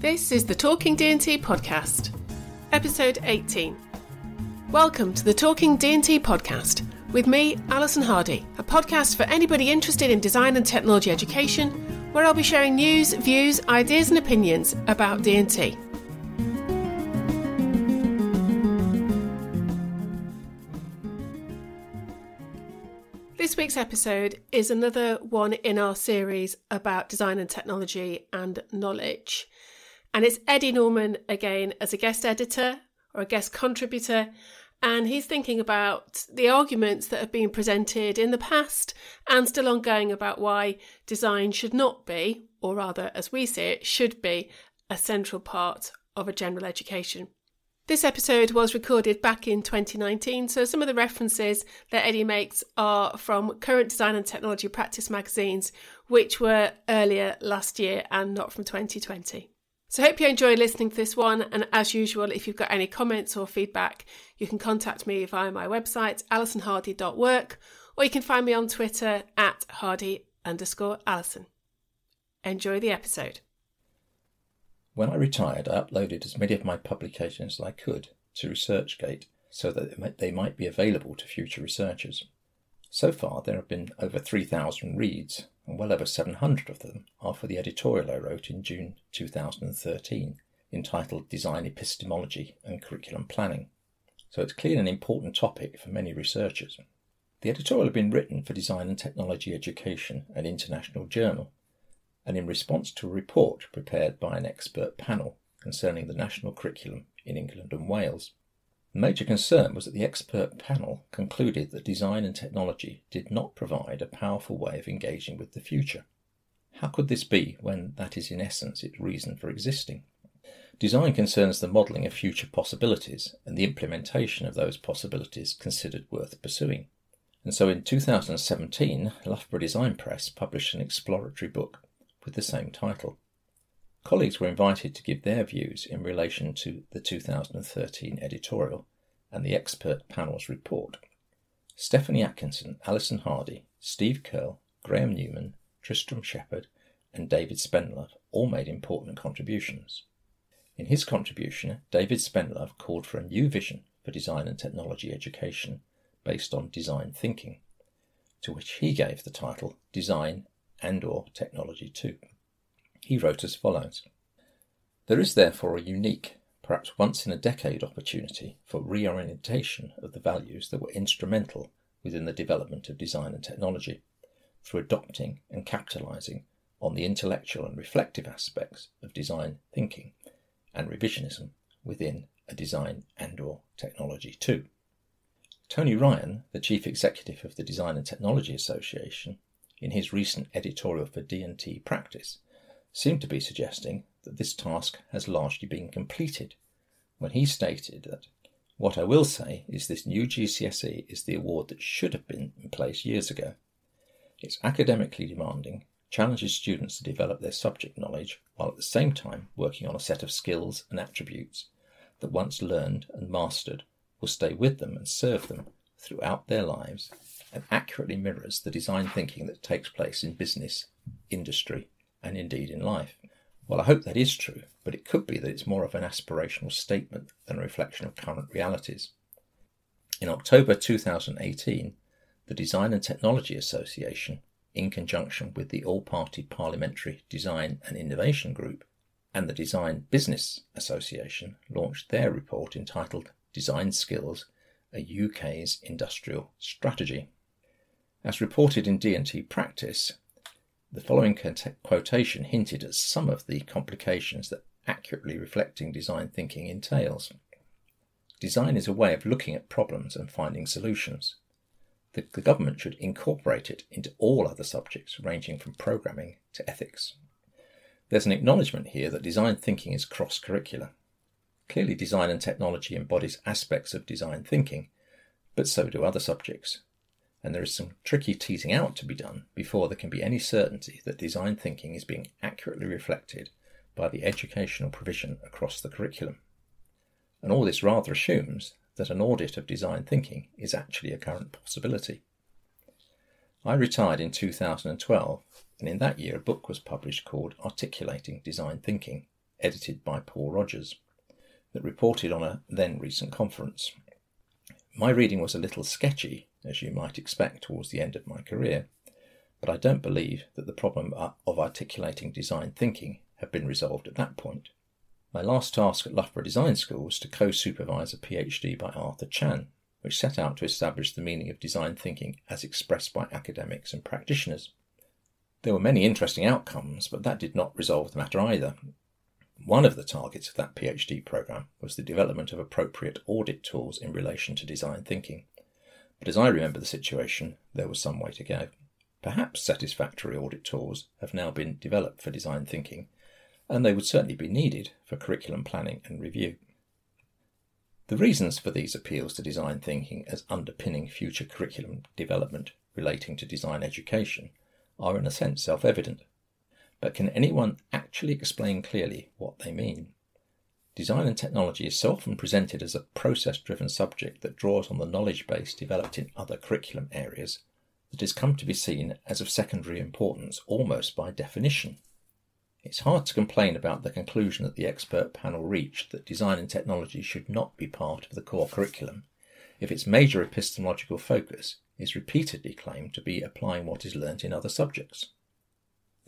This is the Talking D&T podcast, episode 18. Welcome to the Talking D&T podcast with me, Alison Hardy, a podcast for anybody interested in design and technology education, where I'll be sharing news, views, ideas and opinions about D&T. This week's episode is another one in our series about design and technology and knowledge. And it's Eddie Norman again as a guest editor or a guest contributor. And he's thinking about the arguments that have been presented in the past and still ongoing about why design should not be, or rather, as we see it, should be a central part of a general education. This episode was recorded back in 2019, so some of the references that Eddie makes are from current design and technology practice magazines, which were earlier last year and not from 2020. So, hope you enjoy listening to this one. And as usual, if you've got any comments or feedback, you can contact me via my website, alisonhardy.work, or you can find me on Twitter at hardy underscore alison. Enjoy the episode. When I retired, I uploaded as many of my publications as I could to ResearchGate so that they might be available to future researchers. So far, there have been over 3,000 reads, and well over 700 of them are for the editorial I wrote in June 2013, entitled Design Epistemology and Curriculum Planning. So it's clearly an important topic for many researchers. The editorial had been written for Design and Technology Education, an international journal, and in response to a report prepared by an expert panel concerning the national curriculum in England and Wales. The major concern was that the expert panel concluded that design and technology did not provide a powerful way of engaging with the future. How could this be when that is in essence its reason for existing? Design concerns the modelling of future possibilities and the implementation of those possibilities considered worth pursuing. And so in 2017, Loughborough Design Press published an exploratory book with the same title. Colleagues were invited to give their views in relation to the 2013 editorial and the expert panel's report. Stephanie Atkinson, Alison Hardy, Steve Keirl, Graham Newman, Tristram Shepard, and David Spendlove all made important contributions. In his contribution, David Spendlove called for a new vision for design and technology education based on design thinking, to which he gave the title Design and or Technology 2. He wrote as follows There is therefore a unique, perhaps once in a decade opportunity for reorientation of the values that were instrumental within the development of design and technology through adopting and capitalizing on the intellectual and reflective aspects of design thinking and revisionism within a design and or technology too. Tony Ryan, the chief executive of the Design and Technology Association, in his recent editorial for D&T Practice, seemed to be suggesting that this task has largely been completed when he stated that what I will say is this new GCSE is the award that should have been in place years ago. It's academically demanding, challenges students to develop their subject knowledge while at the same time working on a set of skills and attributes that once learned and mastered will stay with them and serve them throughout their lives and accurately mirrors the design thinking that takes place in business, industry, and indeed in life. Well, I hope that is true, but it could be that it's more of an aspirational statement than a reflection of current realities. In October 2018, the Design and Technology Association, in conjunction with the All Party Parliamentary Design and Innovation Group, and the Design Business Association launched their report entitled Design Skills, a UK's Industrial Strategy. As reported in D&T Practice, the following quotation hinted at some of the complications that accurately reflecting design thinking entails. Design is a way of looking at problems and finding solutions. The, the, government should incorporate it into all other subjects, ranging from programming to ethics. There's an acknowledgement here that design thinking is cross curricular. Clearly, design and technology embodies aspects of design thinking, but so do other subjects. And there is some tricky teasing out to be done before there can be any certainty that design thinking is being accurately reflected by the educational provision across the curriculum. And all this rather assumes that an audit of design thinking is actually a current possibility. I retired in 2012, and in that year a book was published called Articulating Design Thinking, edited by Paul Rogers, that reported on a then recent conference. My reading was a little sketchy, as you might expect towards the end of my career, but I don't believe that the problem of articulating design thinking had been resolved at that point. My last task at Loughborough Design School was to co supervise a PhD by Arthur Chan, which set out to establish the meaning of design thinking as expressed by academics and practitioners. There were many interesting outcomes, but that did not resolve the matter either. One of the targets of that PhD program was the development of appropriate audit tools in relation to design thinking. But as I remember the situation, there was some way to go. Perhaps satisfactory audit tools have now been developed for design thinking, and they would certainly be needed for curriculum planning and review. The reasons for these appeals to design thinking as underpinning future curriculum development relating to design education are in a sense self evident. But can anyone actually explain clearly what they mean? Design and technology is so often presented as a process driven subject that draws on the knowledge base developed in other curriculum areas that has come to be seen as of secondary importance almost by definition. It's hard to complain about the conclusion that the expert panel reached that design and technology should not be part of the core curriculum if its major epistemological focus is repeatedly claimed to be applying what is learnt in other subjects.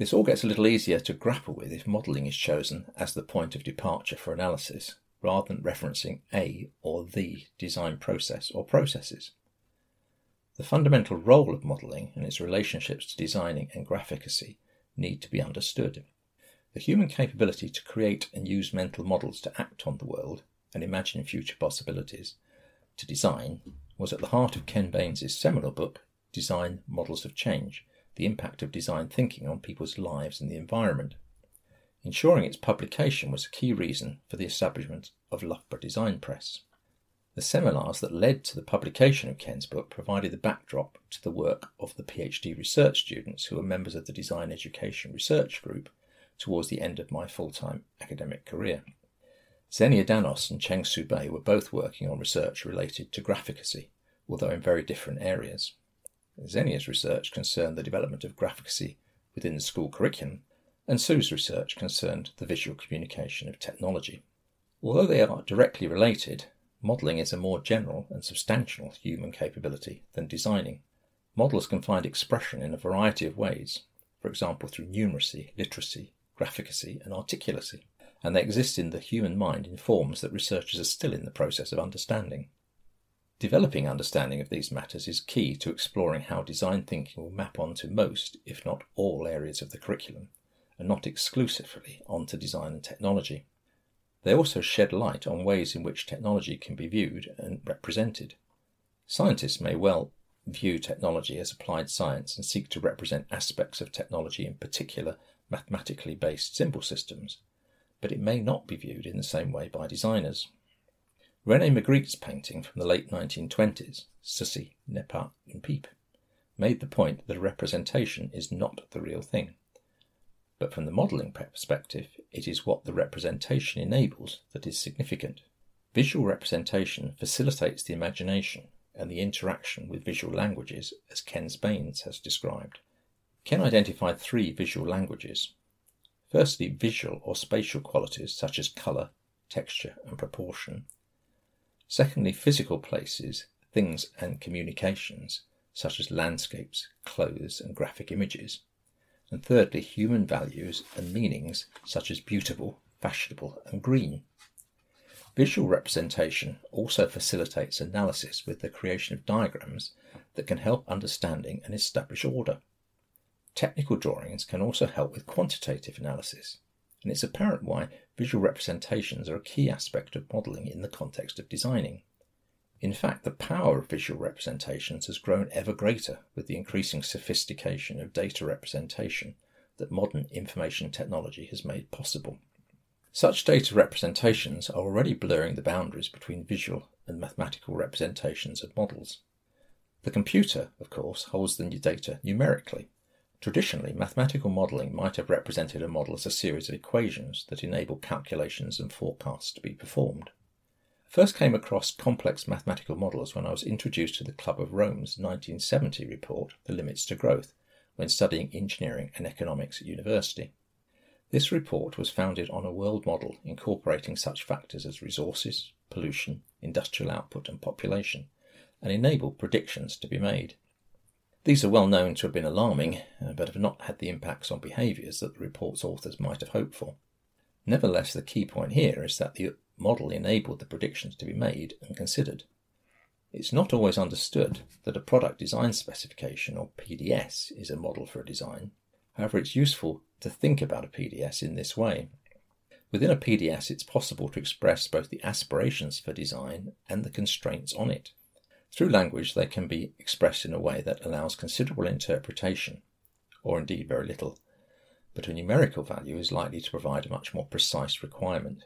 This all gets a little easier to grapple with if modelling is chosen as the point of departure for analysis, rather than referencing a or the design process or processes. The fundamental role of modelling and its relationships to designing and graphicacy need to be understood. The human capability to create and use mental models to act on the world and imagine future possibilities, to design, was at the heart of Ken Baynes' seminal book, Design Models of Change The Impact of Design Thinking on People's Lives and the Environment. Ensuring its publication was a key reason for the establishment of Loughborough Design Press. The seminars that led to the publication of Ken's book provided the backdrop to the work of the PhD research students who were members of the Design Education Research Group towards the end of my full time academic career. Xenia Danos and Cheng Su Bei were both working on research related to graphicacy, although in very different areas. Xenia's research concerned the development of graphicacy within the school curriculum, and Sue's research concerned the visual communication of technology. Although they are directly related, modelling is a more general and substantial human capability than designing. Models can find expression in a variety of ways, for example, through numeracy, literacy, graphicacy, and articulacy, and they exist in the human mind in forms that researchers are still in the process of understanding. Developing understanding of these matters is key to exploring how design thinking will map onto most, if not all, areas of the curriculum, and not exclusively onto design and technology. They also shed light on ways in which technology can be viewed and represented. Scientists may well view technology as applied science and seek to represent aspects of technology in particular mathematically based symbol systems, but it may not be viewed in the same way by designers. Rene Magritte's painting from the late 1920s, Ceci n'est une pipe, made the point that a representation is not the real thing. But from the modelling perspective, it is what the representation enables that is significant. Visual representation facilitates the imagination and the interaction with visual languages, as Ken Baynes has described. Ken identified three visual languages. Firstly, visual or spatial qualities such as colour, texture, and proportion. Secondly, physical places, things, and communications such as landscapes, clothes, and graphic images. And thirdly, human values and meanings such as beautiful, fashionable, and green. Visual representation also facilitates analysis with the creation of diagrams that can help understanding and establish order. Technical drawings can also help with quantitative analysis, and it's apparent why visual representations are a key aspect of modelling in the context of designing. In fact, the power of visual representations has grown ever greater with the increasing sophistication of data representation that modern information technology has made possible. Such data representations are already blurring the boundaries between visual and mathematical representations of models. The computer, of course, holds the data numerically. Traditionally, mathematical modelling might have represented a model as a series of equations that enable calculations and forecasts to be performed. I first came across complex mathematical models when I was introduced to the Club of Rome's 1970 report, The Limits to Growth, when studying engineering and economics at university. This report was founded on a world model incorporating such factors as resources, pollution, industrial output, and population, and enabled predictions to be made. These are well known to have been alarming, uh, but have not had the impacts on behaviours that the report's authors might have hoped for. Nevertheless, the key point here is that the model enabled the predictions to be made and considered. It's not always understood that a product design specification, or PDS, is a model for a design. However, it's useful to think about a PDS in this way. Within a PDS, it's possible to express both the aspirations for design and the constraints on it. Through language, they can be expressed in a way that allows considerable interpretation, or indeed very little, but a numerical value is likely to provide a much more precise requirement.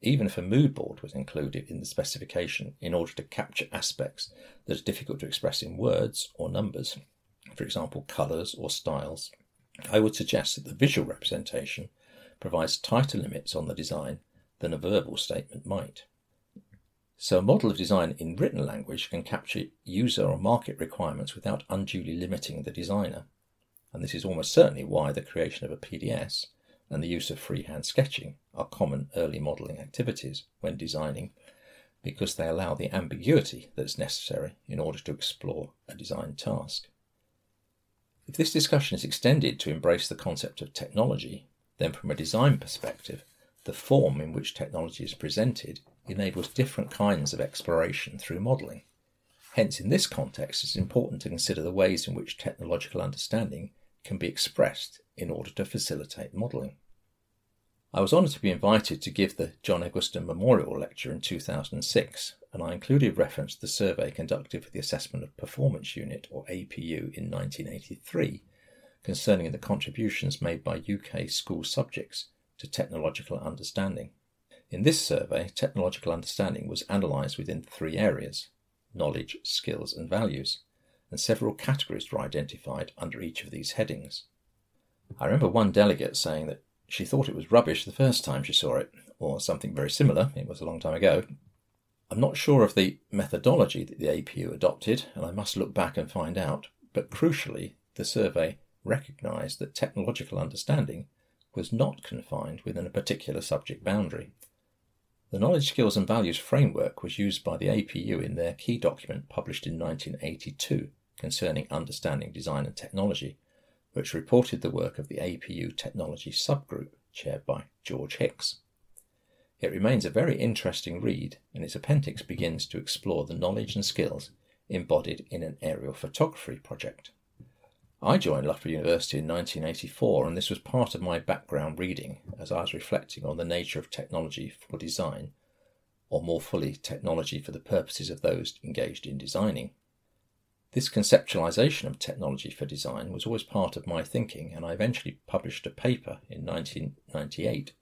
Even if a mood board was included in the specification in order to capture aspects that are difficult to express in words or numbers, for example, colours or styles, I would suggest that the visual representation provides tighter limits on the design than a verbal statement might. So, a model of design in written language can capture user or market requirements without unduly limiting the designer. And this is almost certainly why the creation of a PDS and the use of freehand sketching are common early modelling activities when designing, because they allow the ambiguity that's necessary in order to explore a design task. If this discussion is extended to embrace the concept of technology, then from a design perspective, the form in which technology is presented enables different kinds of exploration through modelling. Hence, in this context, it's important to consider the ways in which technological understanding can be expressed in order to facilitate modelling. I was honoured to be invited to give the John Eggleston Memorial Lecture in 2006, and I included reference to the survey conducted for the Assessment of Performance Unit, or APU, in 1983 concerning the contributions made by UK school subjects to technological understanding. In this survey, technological understanding was analysed within three areas knowledge, skills, and values, and several categories were identified under each of these headings. I remember one delegate saying that she thought it was rubbish the first time she saw it, or something very similar, it was a long time ago. I'm not sure of the methodology that the APU adopted, and I must look back and find out, but crucially, the survey recognised that technological understanding was not confined within a particular subject boundary. The Knowledge, Skills and Values framework was used by the APU in their key document published in 1982 concerning understanding design and technology, which reported the work of the APU Technology Subgroup, chaired by George Hicks. It remains a very interesting read, and its appendix begins to explore the knowledge and skills embodied in an aerial photography project. I joined Loughborough University in 1984, and this was part of my background reading as I was reflecting on the nature of technology for design, or more fully, technology for the purposes of those engaged in designing. This conceptualization of technology for design was always part of my thinking, and I eventually published a paper in 1998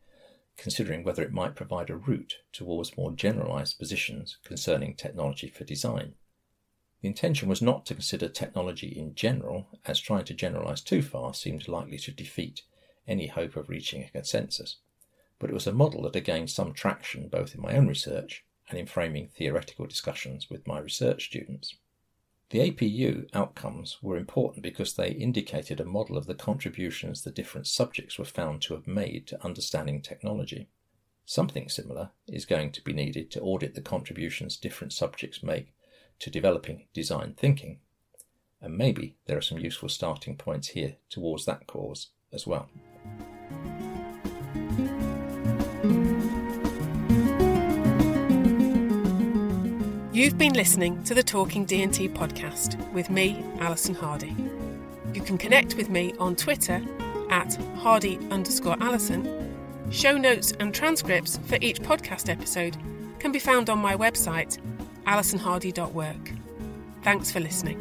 considering whether it might provide a route towards more generalized positions concerning technology for design. The intention was not to consider technology in general, as trying to generalize too far seemed likely to defeat any hope of reaching a consensus, but it was a model that had gained some traction both in my own research and in framing theoretical discussions with my research students. The APU outcomes were important because they indicated a model of the contributions the different subjects were found to have made to understanding technology. Something similar is going to be needed to audit the contributions different subjects make to developing design thinking. And maybe there are some useful starting points here towards that cause as well. You've been listening to the Talking D&T podcast with me, Alison Hardy. You can connect with me on Twitter at hardy underscore Alison. Show notes and transcripts for each podcast episode can be found on my website, alisonhardy.work. Thanks for listening.